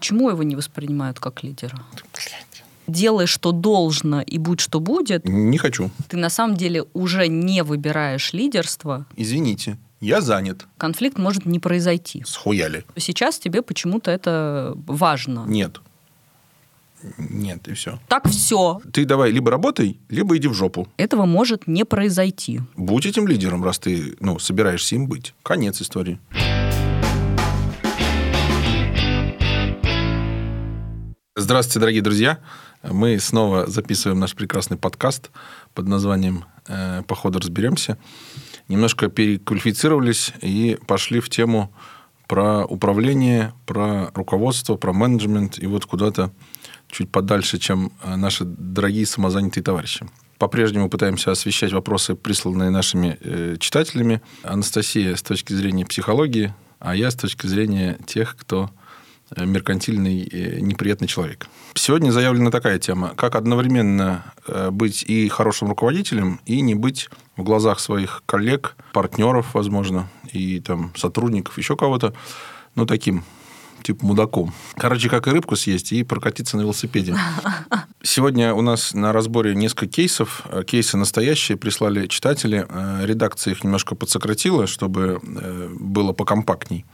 почему его не воспринимают как лидера? Делай, что должно, и будь, что будет. Не хочу. Ты на самом деле уже не выбираешь лидерство. Извините, я занят. Конфликт может не произойти. Схуяли. Сейчас тебе почему-то это важно. Нет. Нет, и все. Так все. Ты давай либо работай, либо иди в жопу. Этого может не произойти. Будь этим лидером, раз ты ну, собираешься им быть. Конец истории. Здравствуйте, дорогие друзья. Мы снова записываем наш прекрасный подкаст под названием э, «Походу разберемся». Немножко переквалифицировались и пошли в тему про управление, про руководство, про менеджмент и вот куда-то чуть подальше, чем э, наши дорогие самозанятые товарищи. По-прежнему пытаемся освещать вопросы, присланные нашими э, читателями. Анастасия с точки зрения психологии, а я с точки зрения тех, кто меркантильный, э, неприятный человек. Сегодня заявлена такая тема, как одновременно э, быть и хорошим руководителем, и не быть в глазах своих коллег, партнеров, возможно, и там сотрудников, еще кого-то, ну, таким типа мудаком. Короче, как и рыбку съесть и прокатиться на велосипеде. Сегодня у нас на разборе несколько кейсов. Кейсы настоящие прислали читатели. Э, редакция их немножко подсократила, чтобы э, было покомпактней.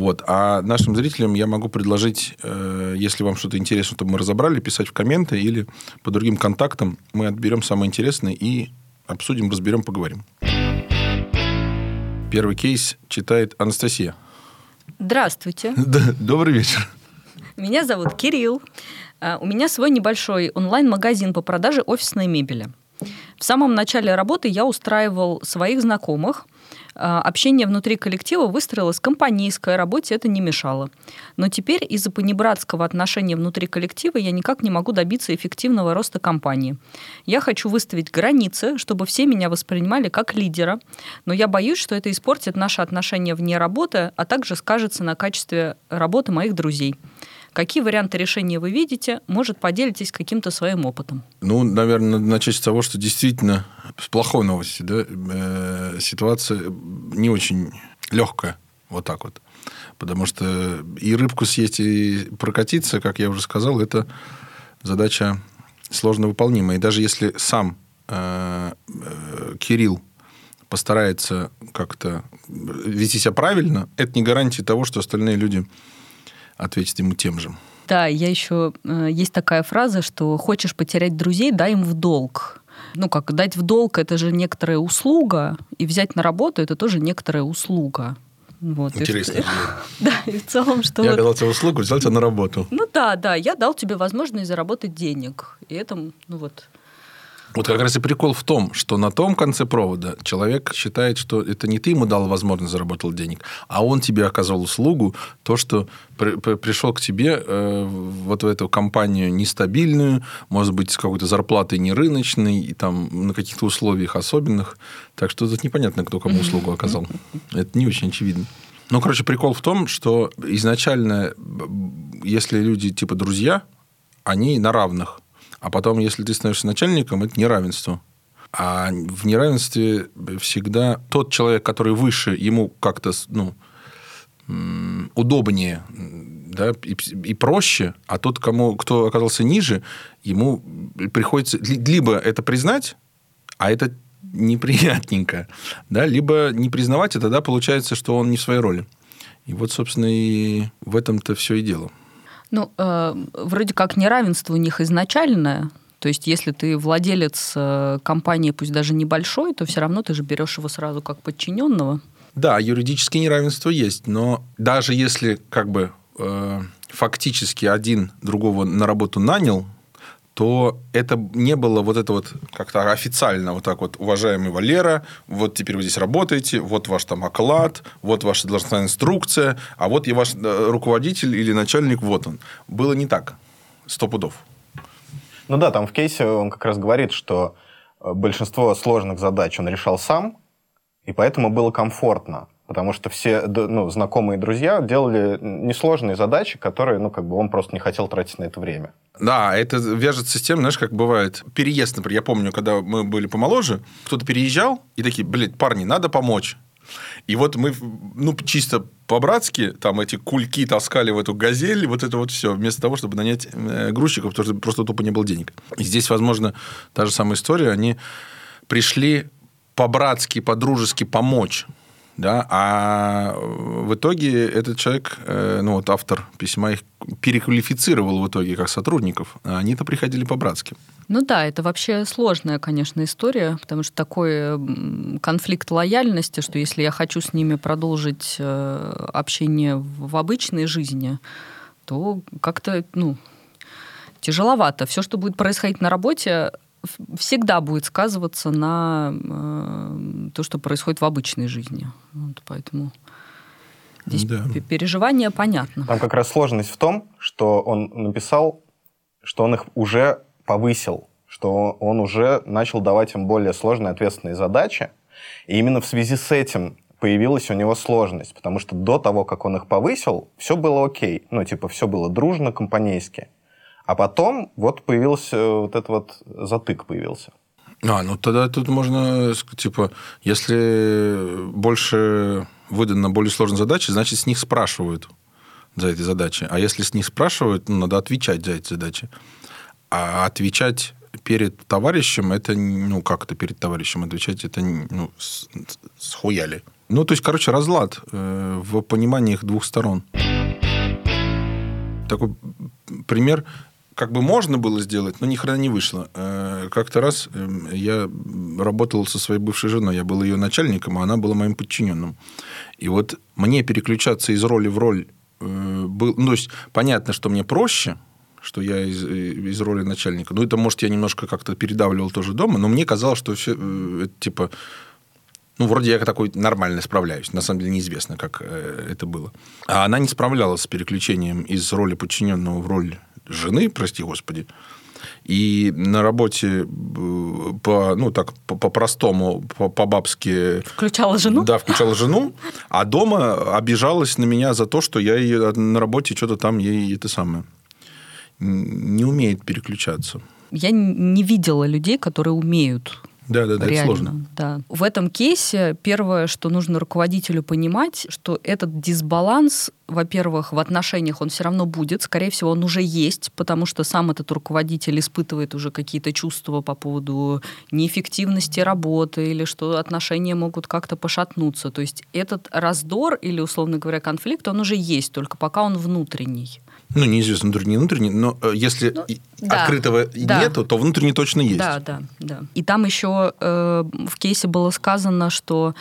Вот. А нашим зрителям я могу предложить, э, если вам что-то интересно, чтобы мы разобрали, писать в комменты или по другим контактам. Мы отберем самое интересное и обсудим, разберем, поговорим. Первый кейс читает Анастасия. Здравствуйте. Добрый вечер. Меня зовут Кирилл. А, у меня свой небольшой онлайн-магазин по продаже офисной мебели. В самом начале работы я устраивал своих знакомых – общение внутри коллектива выстроилось компанейское, работе это не мешало. Но теперь из-за понебратского отношения внутри коллектива я никак не могу добиться эффективного роста компании. Я хочу выставить границы, чтобы все меня воспринимали как лидера, но я боюсь, что это испортит наши отношения вне работы, а также скажется на качестве работы моих друзей. Какие варианты решения вы видите? Может, поделитесь каким-то своим опытом? Ну, наверное, надо начать с того, что действительно с плохой новости, да, э, ситуация не очень легкая, вот так вот. Потому что и рыбку съесть, и прокатиться, как я уже сказал, это задача сложно выполнимая. И даже если сам э, э, Кирилл постарается как-то вести себя правильно, это не гарантия того, что остальные люди ответить ему тем же. Да, я еще... Э, есть такая фраза, что хочешь потерять друзей, дай им в долг. Ну, как дать в долг, это же некоторая услуга, и взять на работу, это тоже некоторая услуга. Вот, Интересно. И, да, и в целом, что... Я вот... оказал тебе услугу, взял тебя на работу. Ну да, да, я дал тебе возможность заработать денег. И это, ну вот, вот как раз и прикол в том, что на том конце провода человек считает, что это не ты ему дал возможность заработать денег, а он тебе оказал услугу, то, что при, при, пришел к тебе э, вот в эту компанию нестабильную, может быть, с какой-то зарплатой не рыночной, и там на каких-то условиях особенных. Так что тут непонятно, кто кому услугу оказал. Это не очень очевидно. Ну, короче, прикол в том, что изначально, если люди типа друзья, они на равных. А потом, если ты становишься начальником, это неравенство. А в неравенстве всегда тот человек, который выше, ему как-то ну, удобнее да, и, и проще, а тот, кому, кто оказался ниже, ему приходится либо это признать, а это неприятненько, да, либо не признавать, и тогда получается, что он не в своей роли. И вот, собственно, и в этом-то все и дело. Ну, э, вроде как неравенство у них изначальное. То есть, если ты владелец э, компании, пусть даже небольшой, то все равно ты же берешь его сразу как подчиненного. Да, юридическое неравенство есть, но даже если как бы э, фактически один другого на работу нанял, то это не было вот это вот как-то официально вот так вот, уважаемый Валера, вот теперь вы здесь работаете, вот ваш там оклад, вот ваша должностная инструкция, а вот и ваш э, руководитель или начальник, вот он. Было не так. Сто пудов. Ну да, там в кейсе он как раз говорит, что э, большинство сложных задач он решал сам, и поэтому было комфортно потому что все ну, знакомые друзья делали несложные задачи, которые, ну, как бы он просто не хотел тратить на это время. Да, это вяжется с тем, знаешь, как бывает переезд, например. Я помню, когда мы были помоложе, кто-то переезжал, и такие, блин, парни, надо помочь. И вот мы, ну, чисто по-братски, там эти кульки таскали в эту газель, вот это вот все, вместо того, чтобы нанять э, грузчиков, потому что просто тупо не было денег. И здесь, возможно, та же самая история, они пришли по-братски, по-дружески помочь да, а в итоге этот человек, э, ну вот автор письма их переквалифицировал в итоге как сотрудников, а они-то приходили по-братски. Ну да, это вообще сложная, конечно, история, потому что такой конфликт лояльности, что если я хочу с ними продолжить э, общение в обычной жизни, то как-то, ну, тяжеловато. Все, что будет происходить на работе, всегда будет сказываться на э, то, что происходит в обычной жизни. Вот, поэтому здесь да. переживание понятно. Там как раз сложность в том, что он написал, что он их уже повысил, что он уже начал давать им более сложные ответственные задачи. И именно в связи с этим появилась у него сложность, потому что до того, как он их повысил, все было окей. Ну, типа, все было дружно, компанейски. А потом вот появился э, вот этот вот затык появился. А, ну тогда тут можно, типа, если больше выдано более сложные задачи, значит, с них спрашивают за эти задачи. А если с них спрашивают, ну, надо отвечать за эти задачи. А отвечать перед товарищем, это, ну, как это перед товарищем отвечать, это, ну, схуяли. Ну, то есть, короче, разлад э, в понимании их двух сторон. Такой пример как бы можно было сделать, но ни хрена не вышло. Э, как-то раз эм, я работал со своей бывшей женой, я был ее начальником, а она была моим подчиненным. И вот мне переключаться из роли в роль э, был... Ну, то есть, понятно, что мне проще, что я из, э, из роли начальника. Ну, это, может, я немножко как-то передавливал тоже дома, но мне казалось, что все, это, типа, ну, вроде я такой нормально справляюсь. На самом деле неизвестно, как это было. А она не справлялась с переключением из роли подчиненного в роль жены, прости господи. И на работе э, по, ну, так, по-простому, по-бабски... Включала жену? Да, включала жену. А дома обижалась на меня за то, что я ее на работе что-то там ей это самое не умеет переключаться. Я не видела людей, которые умеют да, да, да, Реально, это сложно. Да. В этом кейсе первое, что нужно руководителю понимать, что этот дисбаланс, во-первых, в отношениях он все равно будет, скорее всего, он уже есть, потому что сам этот руководитель испытывает уже какие-то чувства по поводу неэффективности работы или что отношения могут как-то пошатнуться. То есть этот раздор или, условно говоря, конфликт, он уже есть, только пока он внутренний. Ну, неизвестно, внутренний, внутренний, но э, если ну, да, открытого да. нету, то внутренний точно есть. Да, да, да. И там еще э, в кейсе было сказано, что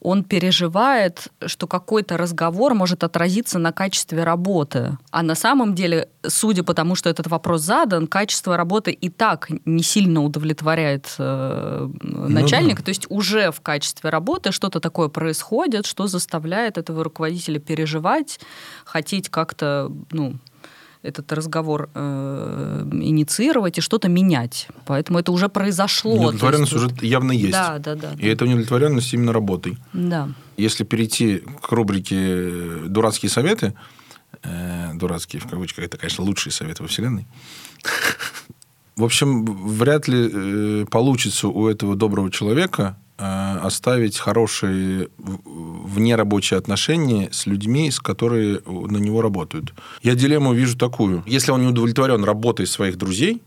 он переживает, что какой-то разговор может отразиться на качестве работы. А на самом деле, судя по тому, что этот вопрос задан, качество работы и так не сильно удовлетворяет э, начальника. Ну, да. То есть уже в качестве работы что-то такое происходит, что заставляет этого руководителя переживать, хотеть как-то, ну, этот разговор э, инициировать и что-то менять. Поэтому это уже произошло. Удовлетворенность есть, уже вот... явно есть. Да, да, да. И да. это удовлетворенность именно работой. Да. Если перейти к рубрике «Дурацкие советы», э, дурацкие в кавычках, это, конечно, лучшие советы во Вселенной. В общем, вряд ли э, получится у этого доброго человека Э, оставить хорошие внерабочие отношения с людьми, с которые на него работают. Я дилемму вижу такую. Если он не удовлетворен работой своих друзей,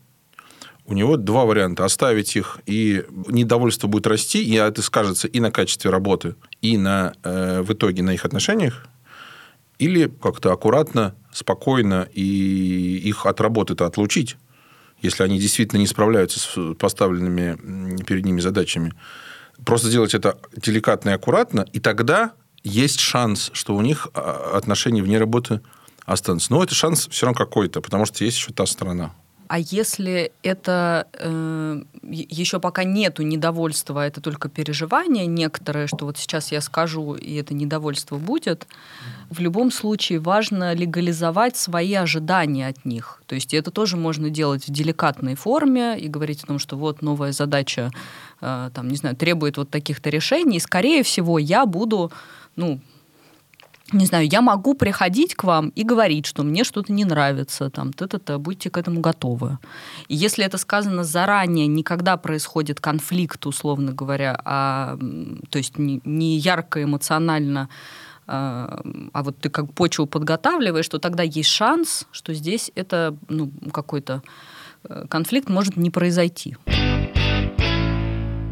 у него два варианта. Оставить их, и недовольство будет расти, и это скажется и на качестве работы, и на, э, в итоге на их отношениях. Или как-то аккуратно, спокойно и их от работы-то отлучить, если они действительно не справляются с поставленными перед ними задачами. Просто сделать это деликатно и аккуратно, и тогда есть шанс, что у них а, отношения вне работы останутся. Но это шанс все равно какой-то, потому что есть еще та сторона. А если это э, еще пока нету недовольства, а это только переживание некоторое, что вот сейчас я скажу, и это недовольство будет, в любом случае важно легализовать свои ожидания от них. То есть это тоже можно делать в деликатной форме и говорить о том, что вот новая задача, э, там, не знаю, требует вот таких-то решений, и, скорее всего, я буду, ну, не знаю, я могу приходить к вам и говорить, что мне что-то не нравится, там, ты-то-то, будьте к этому готовы. И если это сказано заранее, никогда происходит конфликт, условно говоря, а, то есть не, не ярко эмоционально, а, а вот ты как почву подготавливаешь, то тогда есть шанс, что здесь это ну, какой-то э, конфликт может не произойти.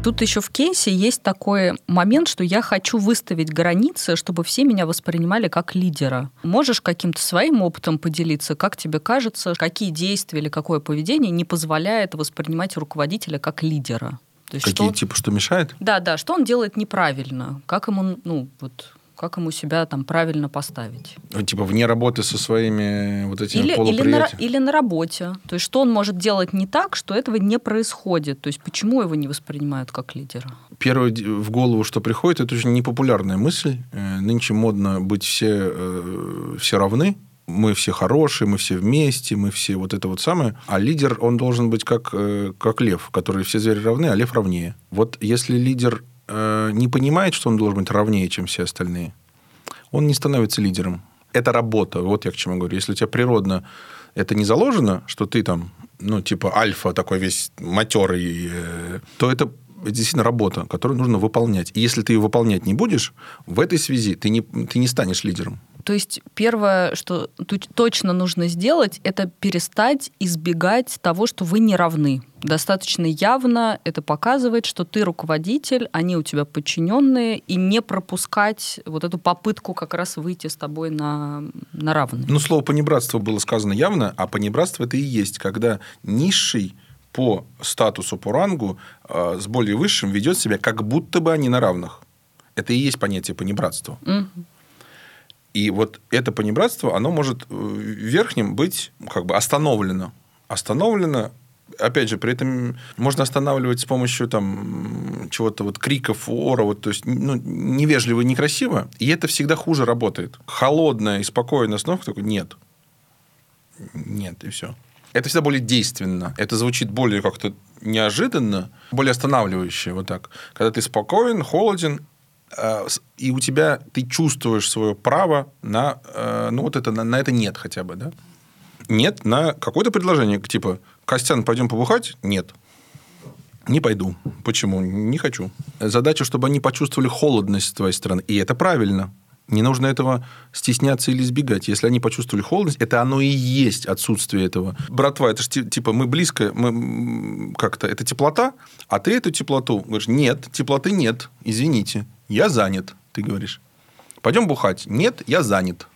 Тут еще в кейсе есть такой момент, что я хочу выставить границы, чтобы все меня воспринимали как лидера. Можешь каким-то своим опытом поделиться, как тебе кажется, какие действия или какое поведение не позволяет воспринимать руководителя как лидера? То есть Какие, что... типа, что мешает? Да, да, что он делает неправильно, как ему, ну, вот, как ему себя там правильно поставить. Ну, типа вне работы со своими вот этими или, или на, или на работе. То есть что он может делать не так, что этого не происходит? То есть почему его не воспринимают как лидера? Первое в голову, что приходит, это очень непопулярная мысль. Э, нынче модно быть все, э, все равны, мы все хорошие, мы все вместе, мы все вот это вот самое. А лидер, он должен быть как, э, как лев, который все звери равны, а лев равнее. Вот если лидер не понимает, что он должен быть равнее, чем все остальные, он не становится лидером. Это работа. Вот я к чему говорю. Если у тебя природно это не заложено, что ты там, ну, типа альфа такой весь матерый, э, то это действительно работа, которую нужно выполнять. И если ты ее выполнять не будешь, в этой связи ты не, ты не станешь лидером. То есть первое, что тут точно нужно сделать, это перестать избегать того, что вы не равны. Достаточно явно это показывает, что ты руководитель, они у тебя подчиненные, и не пропускать вот эту попытку как раз выйти с тобой на, на равные. Ну, слово понебратство было сказано явно, а понебратство это и есть, когда низший по статусу, по рангу э, с более высшим ведет себя, как будто бы они на равных. Это и есть понятие понебратства. Угу. И вот это понебратство, оно может э, верхним быть как бы остановлено. Остановлено опять же, при этом можно останавливать с помощью там чего-то вот криков, ора, вот, то есть ну, невежливо некрасиво, и это всегда хуже работает. Холодная и спокойная остановка такой нет. Нет, и все. Это всегда более действенно. Это звучит более как-то неожиданно, более останавливающе, вот так. Когда ты спокоен, холоден, и у тебя ты чувствуешь свое право на, э, ну вот это, на, на это нет хотя бы, да? Нет на какое-то предложение, типа, Костян, пойдем побухать? Нет. Не пойду. Почему? Не хочу. Задача, чтобы они почувствовали холодность с твоей стороны. И это правильно. Не нужно этого стесняться или избегать. Если они почувствовали холодность, это оно и есть отсутствие этого. Братва, это же типа мы близко, мы как-то, это теплота, а ты эту теплоту говоришь, нет, теплоты нет, извините. Я занят, ты говоришь. Пойдем бухать. Нет, я занят.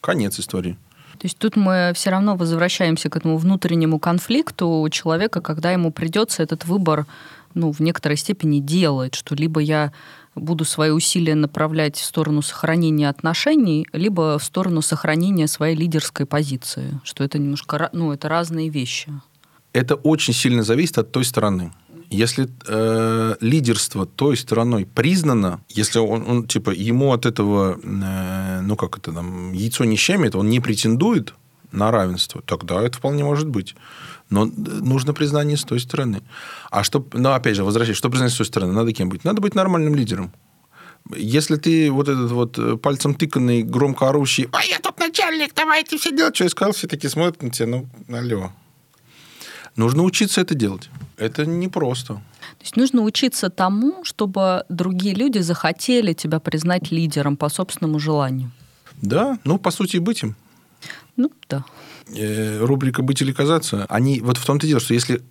Конец истории. То есть тут мы все равно возвращаемся к этому внутреннему конфликту у человека, когда ему придется этот выбор ну, в некоторой степени делать, что либо я буду свои усилия направлять в сторону сохранения отношений, либо в сторону сохранения своей лидерской позиции, что это немножко, ну, это разные вещи. Это очень сильно зависит от той стороны. Если э, лидерство той стороной признано, если он, он типа ему от этого, э, ну как это там, яйцо не щемит, он не претендует на равенство, тогда это вполне может быть. Но нужно признание с той стороны. А что, ну опять же, возвращаясь, что признание с той стороны? Надо кем быть? Надо быть нормальным лидером. Если ты вот этот вот э, пальцем тыканный, громко орущий, а я тут начальник, давайте все делать, что я сказал, все таки смотрят на тебя, ну, алло. Нужно учиться это делать. Это непросто. То есть нужно учиться тому, чтобы другие люди захотели тебя признать лидером по собственному желанию. Да, ну, по сути, быть им. Ну, да. Э, рубрика «Быть или казаться», они, вот в том-то дело, что если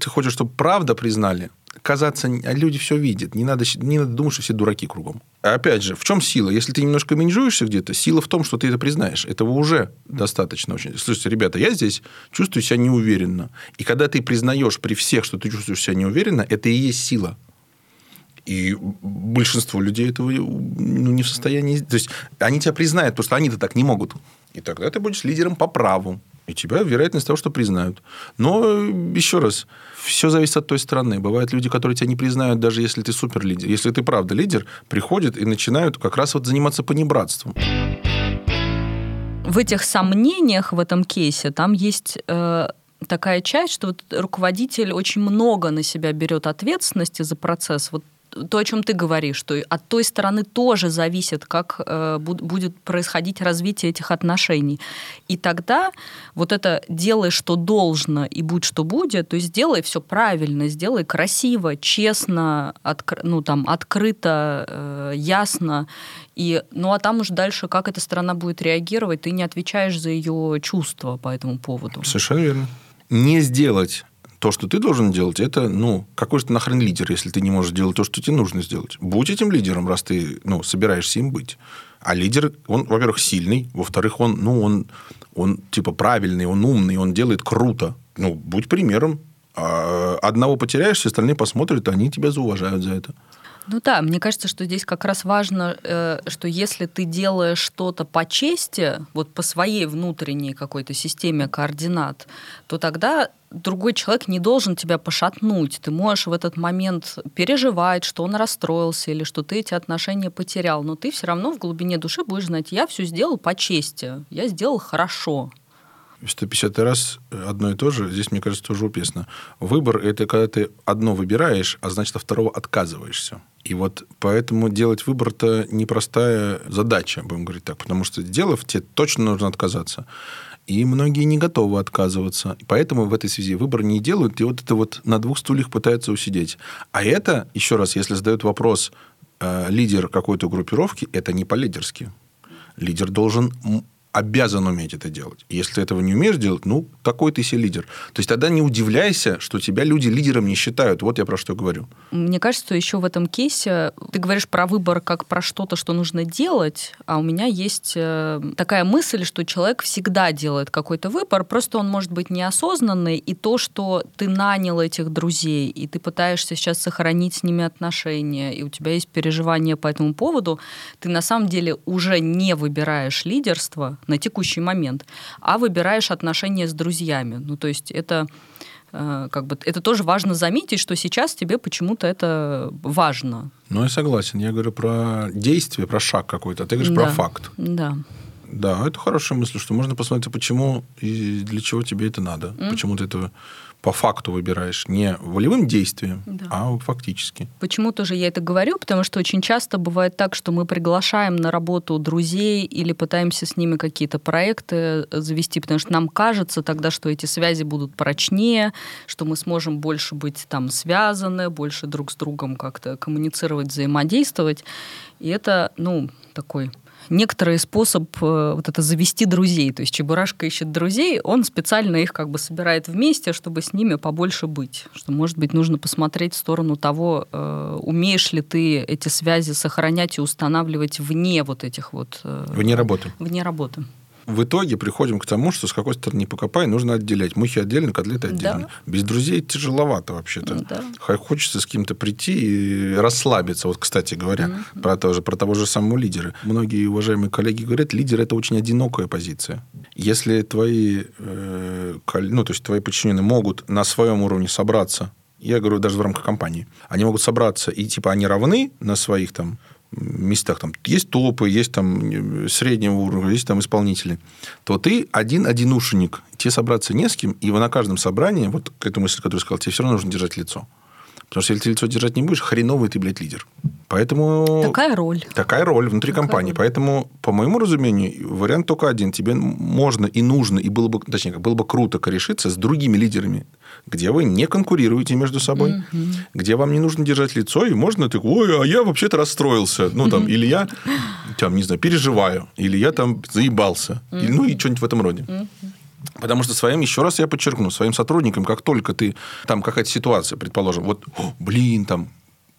ты хочешь, чтобы правда признали, казаться, люди все видят. Не надо, не надо думать, что все дураки кругом. А опять же, в чем сила? Если ты немножко менжуешься где-то, сила в том, что ты это признаешь. Этого уже достаточно очень. Слушайте, ребята, я здесь чувствую себя неуверенно. И когда ты признаешь при всех, что ты чувствуешь себя неуверенно, это и есть сила. И большинство людей этого ну, не в состоянии... То есть, они тебя признают, потому что они-то так не могут. И тогда ты будешь лидером по праву. И тебя вероятность того, что признают. Но еще раз, все зависит от той стороны. Бывают люди, которые тебя не признают, даже если ты супер лидер. Если ты правда лидер, приходят и начинают как раз вот заниматься понебратством. В этих сомнениях в этом кейсе там есть э, такая часть, что вот руководитель очень много на себя берет ответственности за процесс. Вот то, о чем ты говоришь, что от той стороны тоже зависит, как э, будет происходить развитие этих отношений. И тогда вот это делай, что должно, и будь, что будет, то есть сделай все правильно, сделай красиво, честно, откр- ну, там, открыто, э, ясно. И, ну а там уже дальше, как эта сторона будет реагировать, ты не отвечаешь за ее чувства по этому поводу. Совершенно верно. Не сделать то, что ты должен делать, это, ну, какой же ты нахрен лидер, если ты не можешь делать то, что тебе нужно сделать. Будь этим лидером, раз ты, ну, собираешься им быть. А лидер, он, во-первых, сильный, во-вторых, он, ну, он, он, типа, правильный, он умный, он делает круто. Ну, будь примером. А одного потеряешь, все остальные посмотрят, они тебя зауважают за это. Ну да, мне кажется, что здесь как раз важно, э, что если ты делаешь что-то по чести, вот по своей внутренней какой-то системе координат, то тогда другой человек не должен тебя пошатнуть. Ты можешь в этот момент переживать, что он расстроился или что ты эти отношения потерял, но ты все равно в глубине души будешь знать, я все сделал по чести, я сделал хорошо. 150 раз одно и то же, здесь, мне кажется, тоже упесно. Выбор – это когда ты одно выбираешь, а значит, от второго отказываешься. И вот поэтому делать выбор-то непростая задача, будем говорить так, потому что сделав, тебе точно нужно отказаться. И многие не готовы отказываться. И поэтому в этой связи выбор не делают, и вот это вот на двух стульях пытаются усидеть. А это, еще раз, если задают вопрос э, лидер какой-то группировки, это не по-лидерски. Лидер должен обязан уметь это делать. Если ты этого не умеешь делать, ну, такой ты себе лидер. То есть тогда не удивляйся, что тебя люди лидером не считают. Вот я про что говорю. Мне кажется, еще в этом кейсе ты говоришь про выбор как про что-то, что нужно делать, а у меня есть э, такая мысль, что человек всегда делает какой-то выбор, просто он может быть неосознанный, и то, что ты нанял этих друзей, и ты пытаешься сейчас сохранить с ними отношения, и у тебя есть переживания по этому поводу, ты на самом деле уже не выбираешь лидерство, на текущий момент, а выбираешь отношения с друзьями. Ну, то есть это э, как бы это тоже важно заметить, что сейчас тебе почему-то это важно. Ну, я согласен. Я говорю про действие, про шаг какой-то, а ты говоришь да. про факт. Да. Да, это хорошая мысль, что можно посмотреть, почему и для чего тебе это надо, mm. почему ты этого по факту выбираешь, не волевым действием, да. а фактически. Почему тоже я это говорю? Потому что очень часто бывает так, что мы приглашаем на работу друзей или пытаемся с ними какие-то проекты завести, потому что нам кажется тогда, что эти связи будут прочнее, что мы сможем больше быть там связаны, больше друг с другом как-то коммуницировать, взаимодействовать. И это, ну, такой некоторый способ э, вот это завести друзей. То есть Чебурашка ищет друзей, он специально их как бы собирает вместе, чтобы с ними побольше быть. Что, может быть, нужно посмотреть в сторону того, э, умеешь ли ты эти связи сохранять и устанавливать вне вот этих вот... Э, вне работы. Вне работы в итоге приходим к тому, что с какой стороны не покопай, нужно отделять. Мухи отдельно, котлеты отдельно. Да. Без друзей тяжеловато вообще-то. Да. Хочется с кем-то прийти и расслабиться. Вот, кстати говоря, mm-hmm. про, то же, про того же самого лидера. Многие уважаемые коллеги говорят, лидер – это очень одинокая позиция. Если твои, э, ну, то есть твои подчиненные могут на своем уровне собраться я говорю даже в рамках компании. Они могут собраться, и типа они равны на своих там местах, там есть топы, есть там среднего уровня, есть там исполнители, то ты один-одинушенник. Тебе собраться не с кем, и на каждом собрании, вот к этой мысли, которую сказал, тебе все равно нужно держать лицо. Потому что если ты лицо держать не будешь, хреновый ты, блядь, лидер. Поэтому... Такая роль. Такая роль внутри Такая компании. Роль. Поэтому, по моему разумению, вариант только один. Тебе можно и нужно, и было бы, точнее, было бы круто корешиться с другими лидерами, где вы не конкурируете между собой, угу. где вам не нужно держать лицо, и можно так, ой, а я вообще-то расстроился. Ну, там, угу. или я, там, не знаю, переживаю, или я там заебался. Угу. ну, и что-нибудь в этом роде. Потому что своим, еще раз я подчеркну, своим сотрудникам, как только ты, там какая-то ситуация, предположим, вот, блин, там,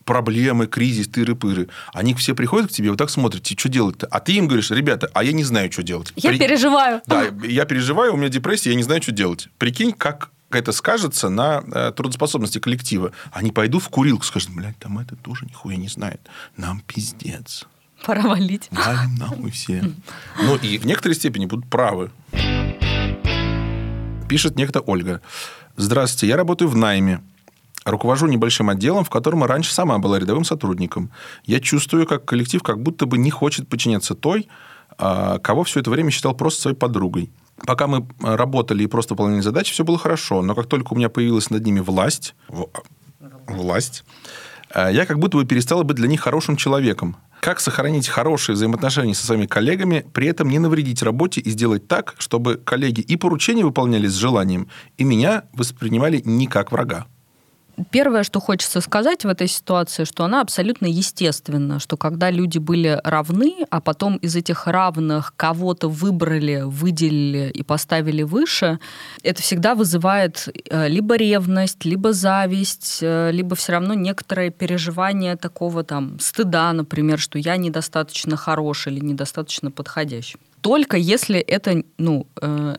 проблемы, кризис, тыры-пыры. Они все приходят к тебе, вот так смотрят, что делать-то? А ты им говоришь, ребята, а я не знаю, что делать. Я При... переживаю. Да, я переживаю, у меня депрессия, я не знаю, что делать. Прикинь, как это скажется на э, трудоспособности коллектива. Они пойдут в курилку, скажут, блядь, там это тоже нихуя не знает. Нам пиздец. Пора валить. Валим нахуй все. Ну, и в некоторой степени будут правы. Пишет некто Ольга. Здравствуйте, я работаю в найме. Руковожу небольшим отделом, в котором раньше сама была рядовым сотрудником. Я чувствую, как коллектив как будто бы не хочет подчиняться той, а, кого все это время считал просто своей подругой. Пока мы работали и просто выполняли задачи, все было хорошо. Но как только у меня появилась над ними власть, власть, э, я как будто бы перестала быть для них хорошим человеком. Как сохранить хорошие взаимоотношения со своими коллегами, при этом не навредить работе и сделать так, чтобы коллеги и поручения выполняли с желанием, и меня воспринимали не как врага? Первое, что хочется сказать в этой ситуации, что она абсолютно естественна, что когда люди были равны, а потом из этих равных кого-то выбрали, выделили и поставили выше, это всегда вызывает э, либо ревность, либо зависть, э, либо все равно некоторое переживание такого там стыда, например, что я недостаточно хорош или недостаточно подходящий только если это, ну, э,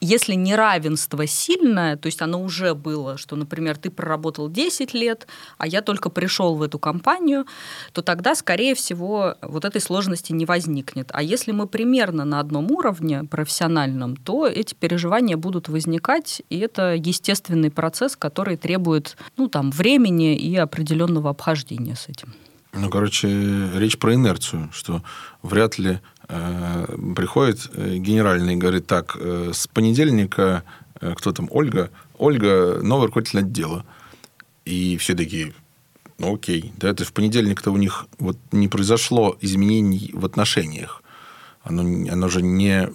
если неравенство сильное, то есть оно уже было, что, например, ты проработал 10 лет, а я только пришел в эту компанию, то тогда, скорее всего, вот этой сложности не возникнет. А если мы примерно на одном уровне профессиональном, то эти переживания будут возникать, и это естественный процесс, который требует, ну, там, времени и определенного обхождения с этим. Ну, короче, речь про инерцию, что вряд ли приходит э, генеральный и говорит, так, э, с понедельника, кто там, Ольга, Ольга, новый руководитель отдела. И все такие, ну окей, да, это в понедельник-то у них вот не произошло изменений в отношениях. Оно, оно же не,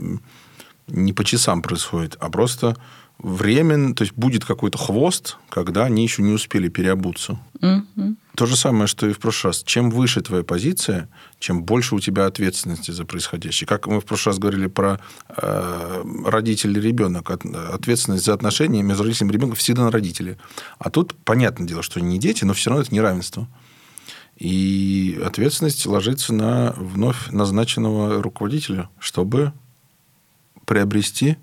не по часам происходит, а просто времен, то есть будет какой-то хвост, когда они еще не успели переобуться. Mm-hmm. То же самое, что и в прошлый раз. Чем выше твоя позиция, чем больше у тебя ответственности за происходящее. Как мы в прошлый раз говорили про э, родителей ребенок, ответственность за отношения между родителями и ребенком всегда на родителе. А тут понятное дело, что не дети, но все равно это неравенство. И ответственность ложится на вновь назначенного руководителя, чтобы приобрести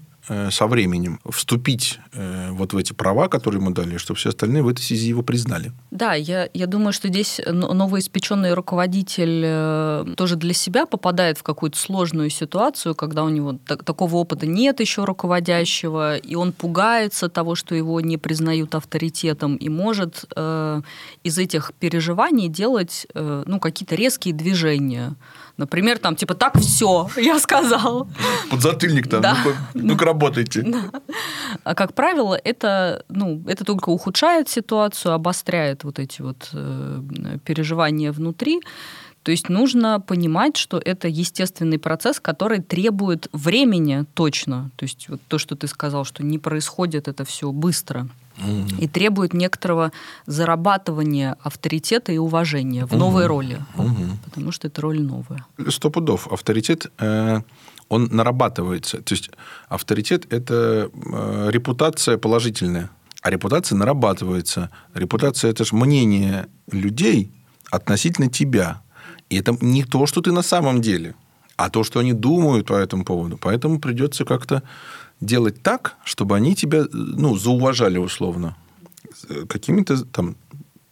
со временем вступить э, вот в эти права, которые ему дали, чтобы все остальные в этой связи его признали. Да, я, я думаю, что здесь новоиспеченный руководитель э, тоже для себя попадает в какую-то сложную ситуацию, когда у него так, такого опыта нет еще руководящего, и он пугается того, что его не признают авторитетом, и может э, из этих переживаний делать э, ну, какие-то резкие движения. Например, там, типа, так все, я сказал. Подзатыльник там, да. ну-ка, ну работайте. Да. А как правило, это, ну, это только ухудшает ситуацию, обостряет вот эти вот э, переживания внутри. То есть нужно понимать, что это естественный процесс, который требует времени точно. То есть вот то, что ты сказал, что не происходит это все быстро mm и требует некоторого зарабатывания авторитета и уважения в mm новой роли, mm потому что это роль новая. Сто пудов. Авторитет, э, он нарабатывается. То есть авторитет – это э, репутация положительная, а репутация нарабатывается. Репутация – это же мнение людей относительно тебя. И это не то, что ты на самом деле, а то, что они думают по этому поводу. Поэтому придется как-то делать так, чтобы они тебя ну, зауважали условно какими-то там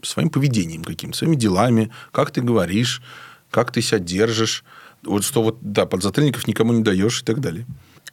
своим поведением каким-то, своими делами, как ты говоришь, как ты себя держишь. Вот что вот, да, подзатыльников никому не даешь и так далее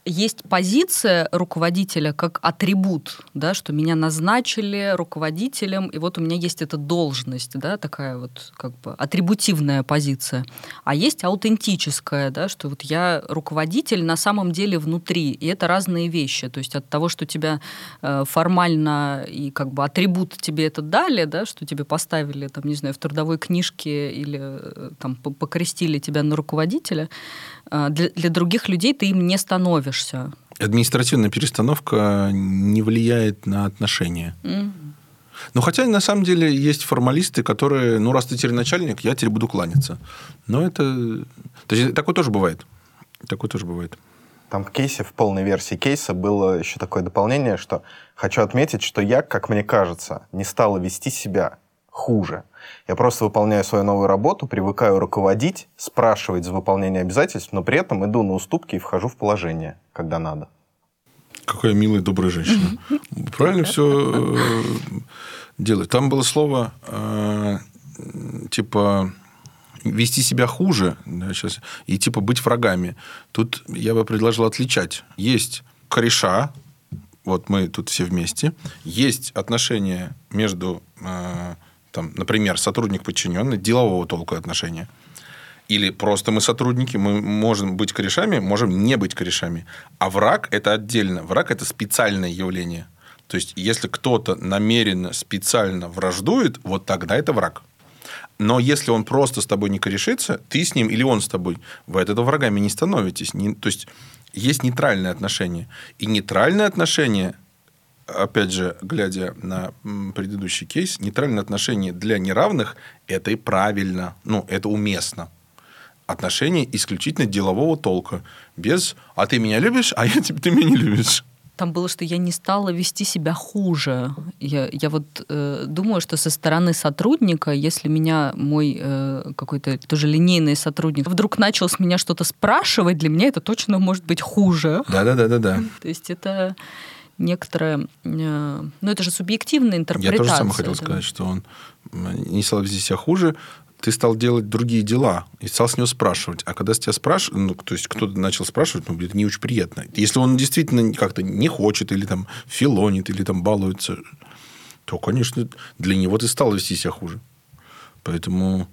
есть позиция руководителя как атрибут, да, что меня назначили руководителем, и вот у меня есть эта должность, да, такая вот как бы атрибутивная позиция. А есть аутентическая, да, что вот я руководитель на самом деле внутри, и это разные вещи. То есть от того, что тебя э, формально и как бы атрибут тебе это дали, да, что тебе поставили, там, не знаю, в трудовой книжке или э, там покрестили тебя на руководителя, э, для, для других людей ты им не становишься становишься. Административная перестановка не влияет на отношения. Mm. Ну, хотя, на самом деле, есть формалисты, которые, ну, раз ты теперь начальник, я теперь буду кланяться. Но это... То есть, такое тоже бывает. Такое тоже бывает. Там в кейсе, в полной версии кейса было еще такое дополнение, что хочу отметить, что я, как мне кажется, не стала вести себя хуже. Я просто выполняю свою новую работу, привыкаю руководить, спрашивать за выполнение обязательств, но при этом иду на уступки и вхожу в положение, когда надо. Какая милая, добрая женщина. Правильно все э, делает. Там было слово э, типа вести себя хуже да, сейчас, и типа быть врагами. Тут я бы предложил отличать. Есть кореша, вот мы тут все вместе, есть отношения между э, там, например, сотрудник подчиненный делового толка отношения. Или просто мы сотрудники, мы можем быть корешами, можем не быть корешами. А враг – это отдельно. Враг – это специальное явление. То есть, если кто-то намеренно, специально враждует, вот тогда это враг. Но если он просто с тобой не корешится, ты с ним или он с тобой, вы от этого врагами не становитесь. Не, то есть есть нейтральное отношение. И нейтральное отношение, опять же, глядя на предыдущий кейс, нейтральное отношение для неравных – это и правильно, ну, это уместно. Отношения исключительно делового толка. Без «а ты меня любишь, а я тебя, ты меня не любишь» там было, что я не стала вести себя хуже. Я, я вот э, думаю, что со стороны сотрудника, если меня мой э, какой-то тоже линейный сотрудник вдруг начал с меня что-то спрашивать, для меня это точно может быть хуже. Да-да-да-да-да. То есть это некоторая... Э, ну, это же субъективная интерпретация. Я тоже самое хотел да. сказать, что он не стал вести себя хуже, ты стал делать другие дела и стал с него спрашивать. А когда с тебя спрашивают, ну, то есть кто-то начал спрашивать, ну, это не очень приятно. Если он действительно как-то не хочет или там филонит, или там балуется, то, конечно, для него ты стал вести себя хуже. Поэтому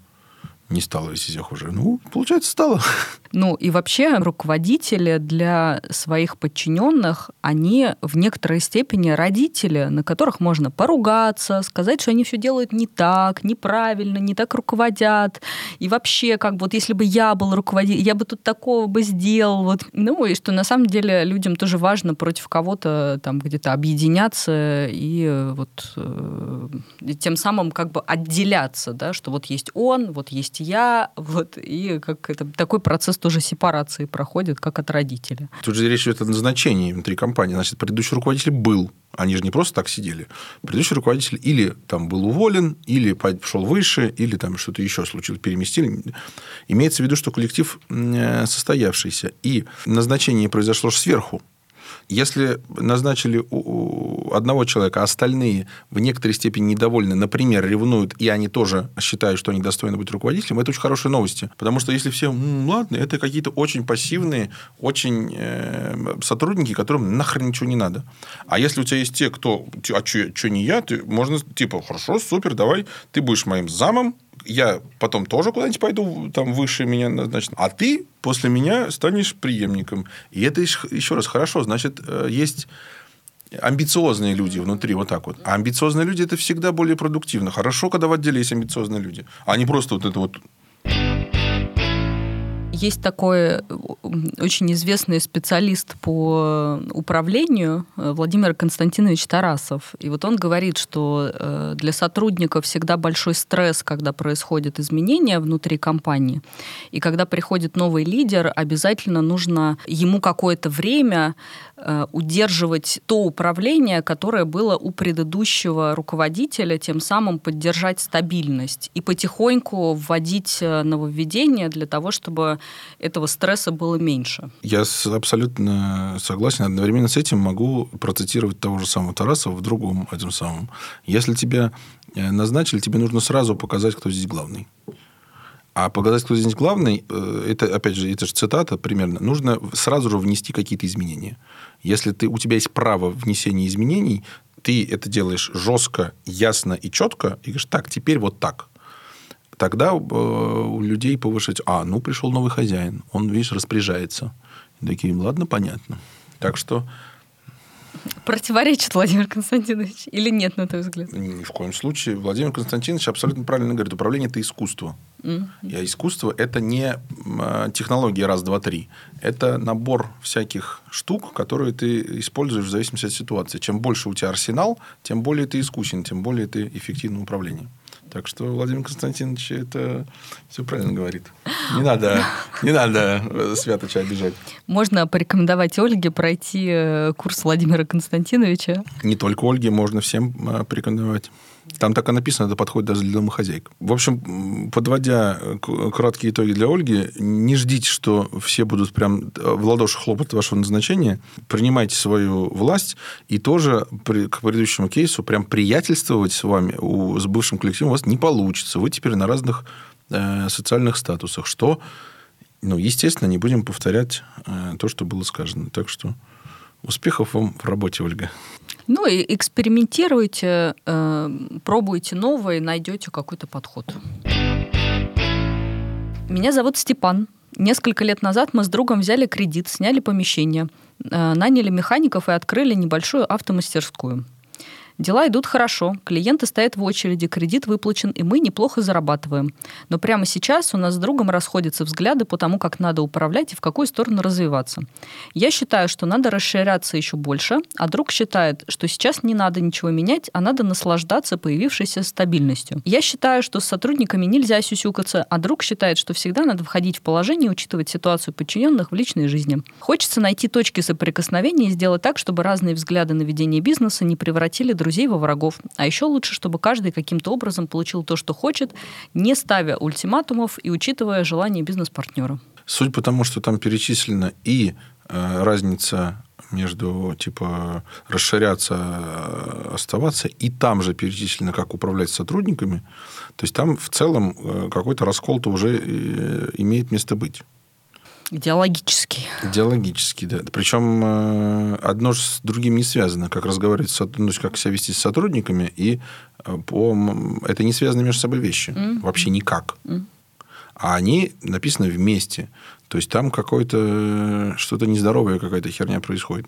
не стало вести себя хуже. Ну, получается, стало. Ну и вообще руководители для своих подчиненных, они в некоторой степени родители, на которых можно поругаться, сказать, что они все делают не так, неправильно, не так руководят. И вообще, как вот если бы я был руководителем, я бы тут такого бы сделал. Вот. Ну и что на самом деле людям тоже важно против кого-то там где-то объединяться и вот э, тем самым как бы отделяться, да, что вот есть он, вот есть я, вот и как это такой процесс тоже сепарации проходит, как от родителя. Тут же речь идет о назначении внутри компании. Значит, предыдущий руководитель был. Они же не просто так сидели. Предыдущий руководитель или там был уволен, или пошел выше, или там что-то еще случилось, переместили. Имеется в виду, что коллектив э, состоявшийся. И назначение произошло сверху. Если назначили одного человека, а остальные в некоторой степени недовольны, например, ревнуют, и они тоже считают, что они достойны быть руководителем, это очень хорошие новости. Потому что если все, ну, ладно, это какие-то очень пассивные, очень э, сотрудники, которым нахрен ничего не надо. А если у тебя есть те, кто, а что не я, ты, можно, типа, хорошо, супер, давай, ты будешь моим замом, я потом тоже куда-нибудь пойду, там выше меня назначено, а ты после меня станешь преемником. И это еще раз хорошо, значит, э, есть амбициозные люди внутри, вот так вот. А амбициозные люди это всегда более продуктивно. Хорошо, когда в отделе есть амбициозные люди, а не просто вот это вот есть такой э, очень известный специалист по управлению э, Владимир Константинович Тарасов. И вот он говорит, что э, для сотрудников всегда большой стресс, когда происходят изменения внутри компании. И когда приходит новый лидер, обязательно нужно ему какое-то время удерживать то управление, которое было у предыдущего руководителя, тем самым поддержать стабильность и потихоньку вводить нововведения для того, чтобы этого стресса было меньше. Я абсолютно согласен. Одновременно с этим могу процитировать того же самого Тарасова в другом этом самом. Если тебя э, назначили, тебе нужно сразу показать, кто здесь главный. А показать, кто здесь главный, э, это, опять же, это же цитата примерно, нужно сразу же внести какие-то изменения. Если ты, у тебя есть право внесения изменений, ты это делаешь жестко, ясно и четко, и говоришь, так, теперь вот так тогда э, у людей повышать, а, ну, пришел новый хозяин, он, видишь, распоряжается. И такие, ладно, понятно. Так что... Противоречит Владимир Константинович или нет, на твой взгляд? Ни в коем случае. Владимир Константинович абсолютно правильно говорит. Управление – это искусство. Mm-hmm. А искусство – это не а, технология раз, два, три. Это набор всяких штук, которые ты используешь в зависимости от ситуации. Чем больше у тебя арсенал, тем более ты искусен, тем более ты эффективно управление. Так что Владимир Константинович это все правильно говорит. Не надо, не надо э, Святоча обижать. Можно порекомендовать Ольге пройти э, курс Владимира Константиновича. Не только Ольге, можно всем э, порекомендовать. Там так и написано, это подходит даже для домохозяек. В общем, подводя краткие итоги для Ольги, не ждите, что все будут прям в ладоши хлопать вашего назначения. Принимайте свою власть и тоже к предыдущему кейсу прям приятельствовать с вами, с бывшим коллективом у вас не получится. Вы теперь на разных э, социальных статусах, что, ну, естественно, не будем повторять э, то, что было сказано. Так что успехов вам в работе, Ольга. Ну и экспериментируйте, э, пробуйте новое, найдете какой-то подход. Меня зовут Степан. Несколько лет назад мы с другом взяли кредит, сняли помещение, э, наняли механиков и открыли небольшую автомастерскую. Дела идут хорошо, клиенты стоят в очереди, кредит выплачен, и мы неплохо зарабатываем. Но прямо сейчас у нас с другом расходятся взгляды по тому, как надо управлять и в какую сторону развиваться. Я считаю, что надо расширяться еще больше, а друг считает, что сейчас не надо ничего менять, а надо наслаждаться появившейся стабильностью. Я считаю, что с сотрудниками нельзя сюсюкаться, а друг считает, что всегда надо входить в положение и учитывать ситуацию подчиненных в личной жизни. Хочется найти точки соприкосновения и сделать так, чтобы разные взгляды на ведение бизнеса не превратили друг друзей во врагов. А еще лучше, чтобы каждый каким-то образом получил то, что хочет, не ставя ультиматумов и учитывая желание бизнес-партнера. Суть потому, что там перечислена и э, разница между типа расширяться, э, оставаться, и там же перечислено, как управлять сотрудниками. То есть там в целом э, какой-то раскол-то уже э, имеет место быть. Идеологический. Идеологический, да. Причем э, одно же с другим не связано. Как разговаривать, с, ну, как себя вести с сотрудниками, и э, по, это не связаны между собой вещи. Mm. Вообще никак. Mm. А они написаны вместе. То есть там какое-то что-то нездоровое, какая-то херня происходит.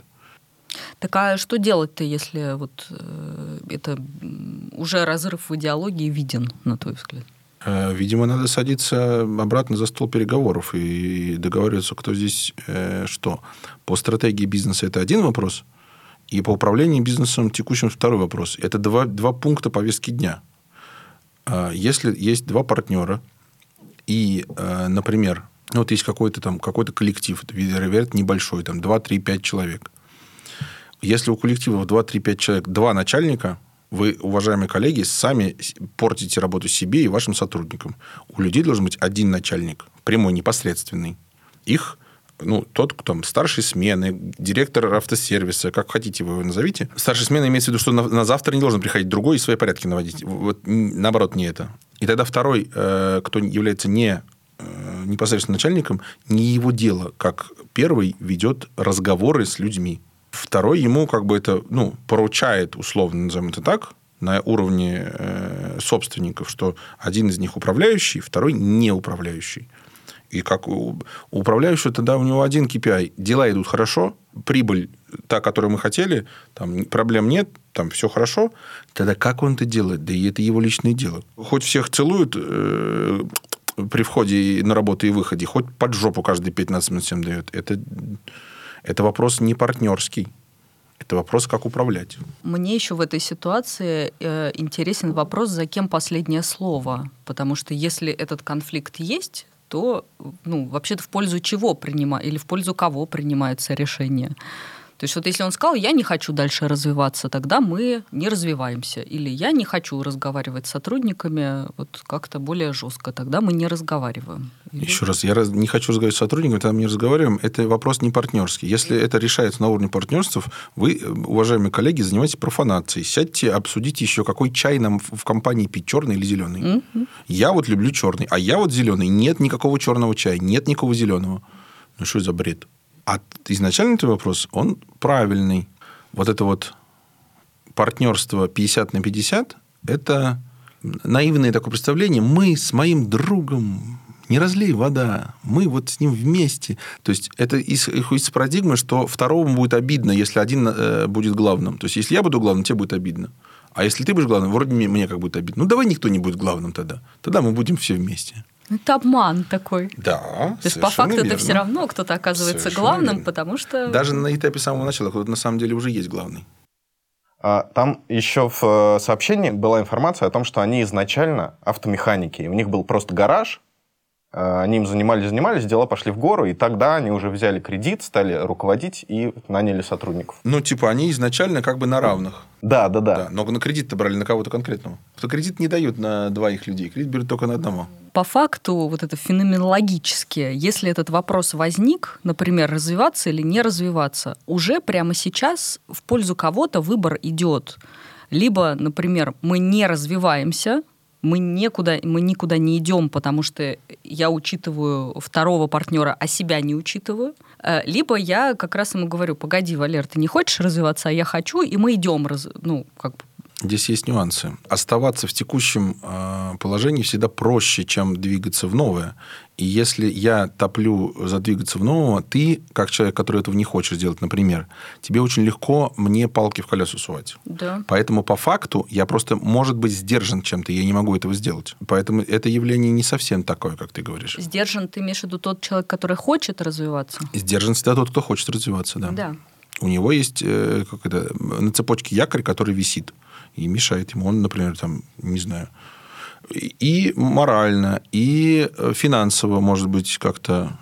Так а что делать-то, если вот э, это уже разрыв в идеологии виден, на твой взгляд? Э, видимо, надо садиться обратно за стол переговоров и договариваться, кто здесь э, что. По стратегии бизнеса это один вопрос, и по управлению бизнесом текущим второй вопрос. Это два, два пункта повестки дня. Э, если есть два партнера, и, э, например, ну, вот есть какой-то там какой-то коллектив, вероятно, небольшой, там 2, 3, 5 человек. Если у коллектива 2, 3, 5 человек два начальника – вы, уважаемые коллеги, сами портите работу себе и вашим сотрудникам. У людей должен быть один начальник, прямой, непосредственный. Их ну, тот, кто там старшей смены, директор автосервиса, как хотите вы его назовите. Старшая смена имеется в виду, что на, на завтра не должен приходить другой и свои порядки наводить. Вот наоборот, не это. И тогда второй, э, кто является не э, непосредственно начальником, не его дело, как первый ведет разговоры с людьми. Второй ему как бы это, ну, поручает, условно назовем это так, на уровне э, собственников, что один из них управляющий, второй не управляющий. И как у управляющего тогда у него один KPI. Дела идут хорошо, прибыль та, которую мы хотели, там проблем нет, там все хорошо. Тогда как он это делает? Да и это его личное дело. Хоть всех целуют э, при входе на работу и выходе, хоть под жопу каждые 15 минут всем дает. Это это вопрос не партнерский. Это вопрос, как управлять. Мне еще в этой ситуации э, интересен вопрос, за кем последнее слово. Потому что если этот конфликт есть, то ну, вообще-то в пользу чего принимать или в пользу кого принимается решение. То есть вот если он сказал, я не хочу дальше развиваться, тогда мы не развиваемся. Или я не хочу разговаривать с сотрудниками вот как-то более жестко, тогда мы не разговариваем. Или... Еще раз, я не хочу разговаривать с сотрудниками, тогда мы не разговариваем. Это вопрос не партнерский. Если это решается на уровне партнерств, вы, уважаемые коллеги, занимайтесь профанацией. Сядьте, обсудите еще, какой чай нам в компании пить, черный или зеленый. Mm-hmm. Я вот люблю черный, а я вот зеленый. Нет никакого черного чая, нет никакого зеленого. Ну что за бред? А изначально твой вопрос, он правильный. Вот это вот партнерство 50 на 50 – это наивное такое представление. Мы с моим другом не разлей вода, мы вот с ним вместе. То есть это из, из парадигмы, что второму будет обидно, если один э, будет главным. То есть если я буду главным, тебе будет обидно. А если ты будешь главным, вроде мне, мне как будет обидно. Ну давай никто не будет главным тогда. Тогда мы будем все вместе. Это обман такой. Да. То есть по факту верно. это все равно кто-то оказывается совершенно главным, верно. потому что... Даже на этапе самого начала кто-то на самом деле уже есть главный. А, там еще в э, сообщении была информация о том, что они изначально автомеханики. У них был просто гараж, они им занимались, занимались, дела пошли в гору, и тогда они уже взяли кредит, стали руководить и наняли сотрудников. Ну, типа, они изначально как бы на равных. Да, да, да. да но на кредит-то брали на кого-то конкретного. Кто кредит не дают на двоих людей, кредит берут только на одного. По факту, вот это феноменологически, если этот вопрос возник, например, развиваться или не развиваться, уже прямо сейчас в пользу кого-то выбор идет. Либо, например, мы не развиваемся, мы некуда, мы никуда не идем, потому что я учитываю второго партнера, а себя не учитываю. Э, либо я как раз ему говорю, погоди, Валер, ты не хочешь развиваться, а я хочу, и мы идем, ну, как бы Здесь есть нюансы. Оставаться в текущем э, положении всегда проще, чем двигаться в новое. И если я топлю за двигаться в новое, ты, как человек, который этого не хочет сделать, например, тебе очень легко мне палки в колеса сувать. Да. Поэтому по факту я просто, может быть, сдержан чем-то, я не могу этого сделать. Поэтому это явление не совсем такое, как ты говоришь. Сдержан, ты имеешь в виду тот человек, который хочет развиваться? Сдержан всегда тот, кто хочет развиваться, да. Да. У него есть э, как это, на цепочке якорь, который висит и мешает ему. Он, например, там, не знаю, и морально, и э, финансово, может быть, как-то.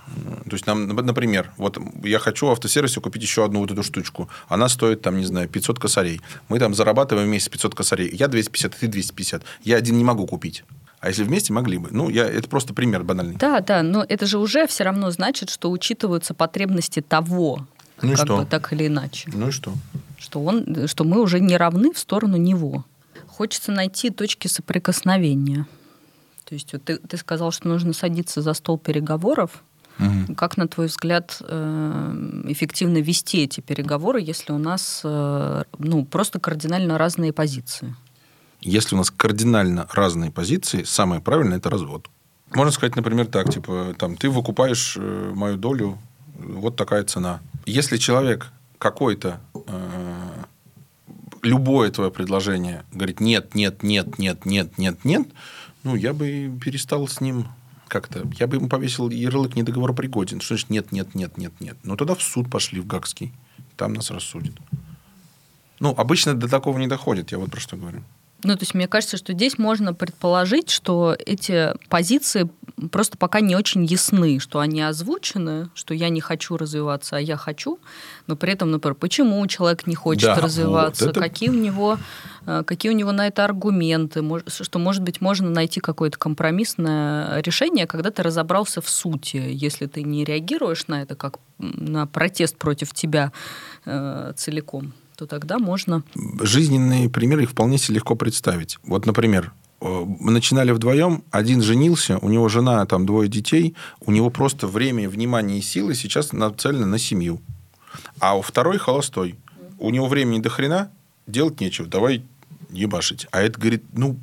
То есть, нам, например, вот я хочу в автосервисе купить еще одну вот эту штучку. Она стоит, там, не знаю, 500 косарей. Мы там зарабатываем вместе 500 косарей. Я 250, ты 250. Я один не могу купить. А если вместе могли бы? Ну, я, это просто пример банальный. Да, да, но это же уже все равно значит, что учитываются потребности того, ну как что? бы так или иначе. Ну и что? Что, он, что мы уже не равны в сторону него. Хочется найти точки соприкосновения. То есть вот ты, ты сказал, что нужно садиться за стол переговоров. Угу. Как, на твой взгляд, э, эффективно вести эти переговоры, если у нас э, ну, просто кардинально разные позиции? Если у нас кардинально разные позиции, самое правильное – это развод. Можно сказать, например, так, типа, там, ты выкупаешь э, мою долю, вот такая цена. Если человек какой-то любое твое предложение говорит нет, нет, нет, нет, нет, нет, нет, ну, я бы перестал с ним как-то... Я бы ему повесил ярлык недоговоропригоден. Что значит нет, нет, нет, нет, нет? Ну, тогда в суд пошли, в Гагский. Там нас рассудят. Ну, обычно до такого не доходит, я вот про что говорю. Ну, то есть мне кажется, что здесь можно предположить, что эти позиции просто пока не очень ясны, что они озвучены, что я не хочу развиваться, а я хочу, но при этом, например, почему человек не хочет Да, развиваться, вот это- какие у него э, какие у него на это аргументы, что, может быть, можно найти какое-то компромиссное решение, когда ты разобрался в сути, если ты не реагируешь на это как на протест против тебя э, целиком, то тогда можно Жизненные примеры вполне себе легко представить. Вот, например, э, мы начинали вдвоем, один женился, у него жена, там, двое детей, у него просто время, внимание и силы сейчас нацелены на семью. А у второй холостой. У него времени до хрена, делать нечего, давай ебашить. А это говорит, ну,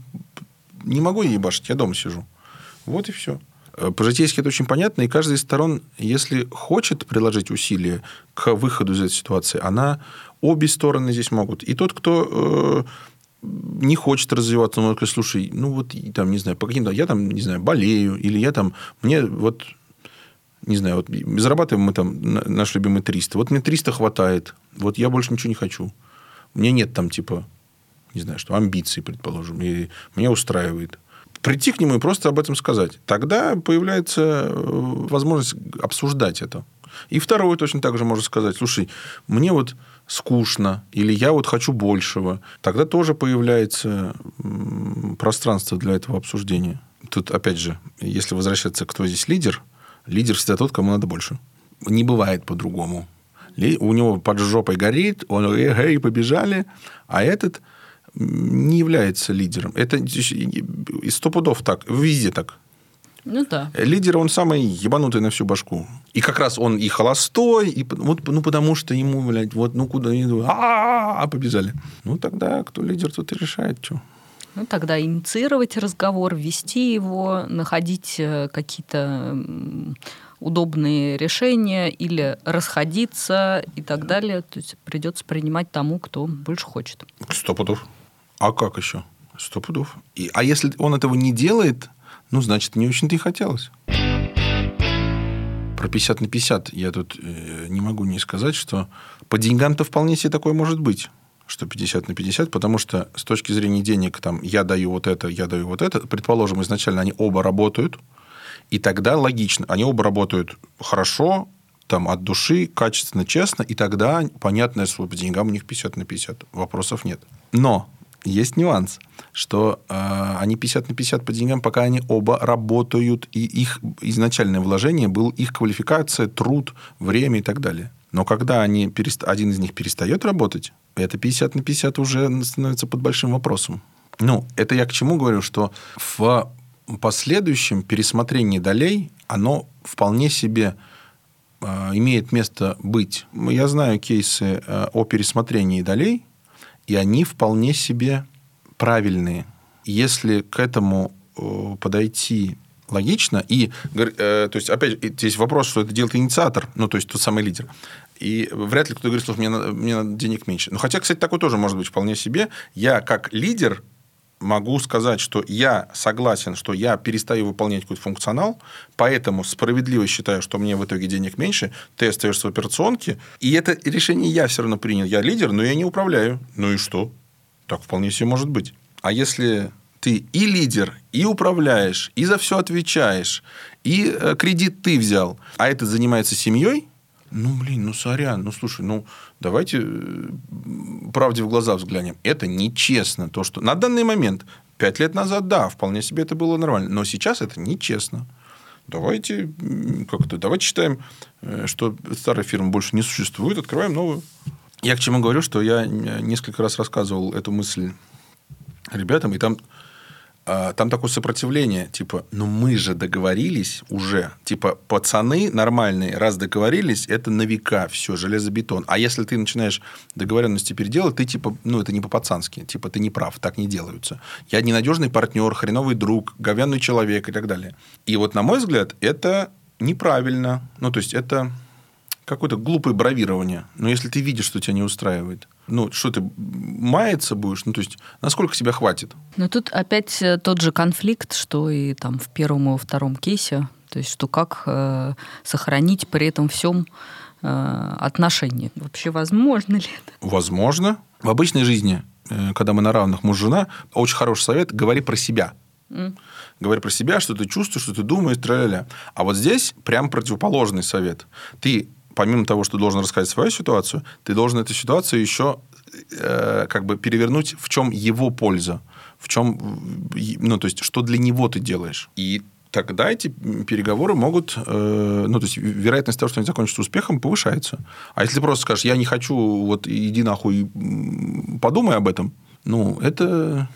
не могу я ебашить, я дома сижу. Вот и все. По-житейски это очень понятно, и каждая из сторон, если хочет приложить усилия к выходу из этой ситуации, она обе стороны здесь могут. И тот, кто э, не хочет развиваться, может сказать, слушай, ну вот там, не знаю, по каким-то, я там, не знаю, болею, или я там, мне вот, не знаю, вот зарабатываем мы там на- наш любимый 300, вот мне 300 хватает, вот я больше ничего не хочу. Меня нет там, типа, не знаю, что, амбиций, предположим, и меня устраивает. Прийти к нему и просто об этом сказать. Тогда появляется э, возможность обсуждать это. И второе точно так же можно сказать, слушай, мне вот скучно, или я вот хочу большего. Тогда тоже появляется пространство для этого обсуждения. Тут, опять же, если возвращаться, кто здесь лидер, лидер всегда тот, кому надо больше. Не бывает по-другому. У него под жопой горит, он эй, эй, побежали, а этот не является лидером. Это и сто пудов так, везде так. Ну да. Лидер, он самый ебанутый на всю башку. И как раз он и холостой, и вот, ну, потому что ему, блядь, вот, ну, куда они а побежали. Ну, тогда кто лидер, тот и решает, что. Ну, тогда инициировать разговор, вести его, находить э, какие-то удобные решения или расходиться и так далее. То есть придется принимать тому, кто больше хочет. Сто пудов. А как еще? Сто пудов. И, а если он этого не делает, ну, значит, не очень-то и хотелось. Про 50 на 50 я тут э, не могу не сказать, что по деньгам-то вполне себе такое может быть, что 50 на 50, потому что с точки зрения денег, там, я даю вот это, я даю вот это, предположим, изначально они оба работают, и тогда логично, они оба работают хорошо, там, от души, качественно, честно, и тогда, понятно, что по деньгам у них 50 на 50, вопросов нет. Но есть нюанс, что э, они 50 на 50 по деньгам, пока они оба работают, и их изначальное вложение был их квалификация, труд, время и так далее. Но когда они перест... один из них перестает работать, это 50 на 50 уже становится под большим вопросом. Ну, это я к чему говорю, что в последующем пересмотрении долей оно вполне себе э, имеет место быть. Я знаю кейсы э, о пересмотрении долей, и они вполне себе правильные. Если к этому э, подойти логично, и, э, то есть, опять здесь вопрос, что это делает инициатор, ну, то есть, тот самый лидер. И вряд ли кто говорит, что мне мне денег меньше. Ну, хотя, кстати, такое тоже может быть вполне себе. Я как лидер могу сказать, что я согласен, что я перестаю выполнять какой-то функционал, поэтому справедливо считаю, что мне в итоге денег меньше, ты остаешься в операционке, и это решение я все равно принял. Я лидер, но я не управляю. Ну и что? Так вполне себе может быть. А если ты и лидер, и управляешь, и за все отвечаешь, и э, кредит ты взял, а этот занимается семьей, ну, блин, ну, сорян, ну, слушай, ну, давайте э, правде в глаза взглянем. Это нечестно. То, что на данный момент, пять лет назад, да, вполне себе это было нормально. Но сейчас это нечестно. Давайте как-то, давайте считаем, э, что старая фирма больше не существует, открываем новую. Я к чему говорю, что я несколько раз рассказывал эту мысль ребятам, и там там такое сопротивление, типа, ну мы же договорились уже, типа, пацаны нормальные, раз договорились, это на века все, железобетон. А если ты начинаешь договоренности переделать, ты, типа, ну, это не по-пацански, типа, ты не прав, так не делаются. Я ненадежный партнер, хреновый друг, говянный человек и так далее. И вот, на мой взгляд, это неправильно. Ну, то есть, это какое-то глупое бравирование. Но если ты видишь, что тебя не устраивает, ну, что ты маяться будешь? Ну, то есть, насколько тебя хватит? Ну, тут опять э, тот же конфликт, что и там в первом и во втором кейсе. То есть, что как э, сохранить при этом всем э, отношения. Вообще, возможно ли это? Возможно. В обычной жизни, э, когда мы на равных муж-жена, очень хороший совет – говори про себя. Mm. Говори про себя, что ты чувствуешь, что ты думаешь, тра-ля-ля. А вот здесь прям противоположный совет. Ты помимо того, что ты должен рассказать свою ситуацию, ты должен эту ситуацию еще э, как бы перевернуть, в чем его польза, в чем, ну, то есть, что для него ты делаешь. И тогда эти переговоры могут, э, ну, то есть, вероятность того, что они закончатся успехом, повышается. А если ты просто скажешь, я не хочу, вот иди нахуй, подумай об этом, ну, это...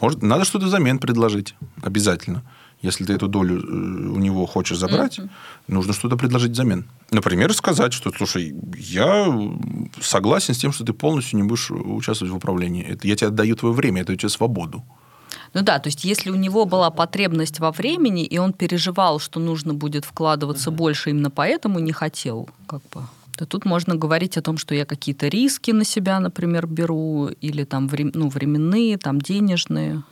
Может, надо что-то взамен предложить обязательно. Если ты эту долю э, у него хочешь забрать, mm-hmm. нужно что-то предложить взамен. Например, сказать, что, слушай, я согласен с тем, что ты полностью не будешь участвовать в управлении. Это, я тебе отдаю твое время, это у тебя свободу. Ну да, то есть если у него была потребность во времени, и он переживал, что нужно будет вкладываться mm-hmm. больше, именно поэтому не хотел, как бы то тут можно говорить о том, что я какие-то риски на себя, например, беру, или там ну, временные, там денежные.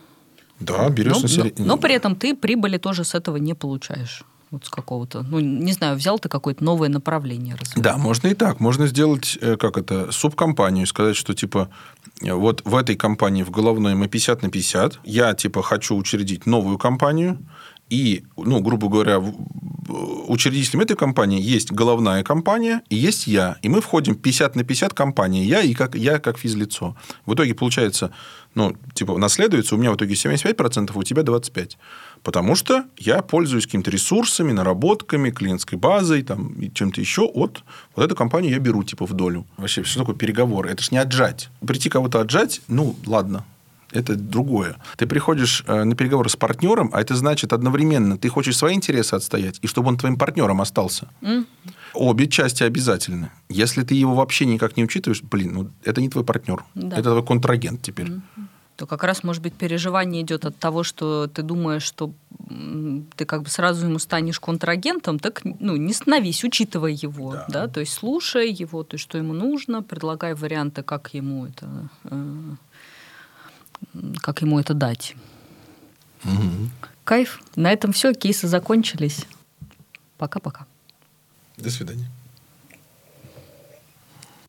Да, берешь но, на себя. Но, но при этом ты прибыли тоже с этого не получаешь. Вот с какого-то, ну, не знаю, взял ты какое-то новое направление. Развивать. Да, можно и так. Можно сделать, э, как это, субкомпанию, сказать, что, типа, вот в этой компании в головной мы 50 на 50, я, типа, хочу учредить новую компанию, и, ну, грубо говоря, учредителем этой компании есть головная компания и есть я. И мы входим 50 на 50 компании. Я и как, я как физлицо. В итоге получается, ну, типа, наследуется у меня в итоге 75%, а у тебя 25%. Потому что я пользуюсь какими-то ресурсами, наработками, клиентской базой, там, и чем-то еще от... Вот эту компанию я беру, типа, в долю. Вообще, что такое переговоры? Это же не отжать. Прийти кого-то отжать, ну, ладно, это другое. Ты приходишь э, на переговоры с партнером, а это значит одновременно ты хочешь свои интересы отстоять, и чтобы он твоим партнером остался. Mm. Обе части обязательны. Если ты его вообще никак не учитываешь, блин, ну это не твой партнер, да. это твой контрагент теперь. Mm то как раз, может быть, переживание идет от того, что ты думаешь, что ты как бы сразу ему станешь контрагентом, так ну, не становись, учитывая его, да. да, то есть слушай его, то есть что ему нужно, предлагай варианты, как ему это э, как ему это дать. Угу. Кайф. На этом все, кейсы закончились. Пока-пока. До свидания.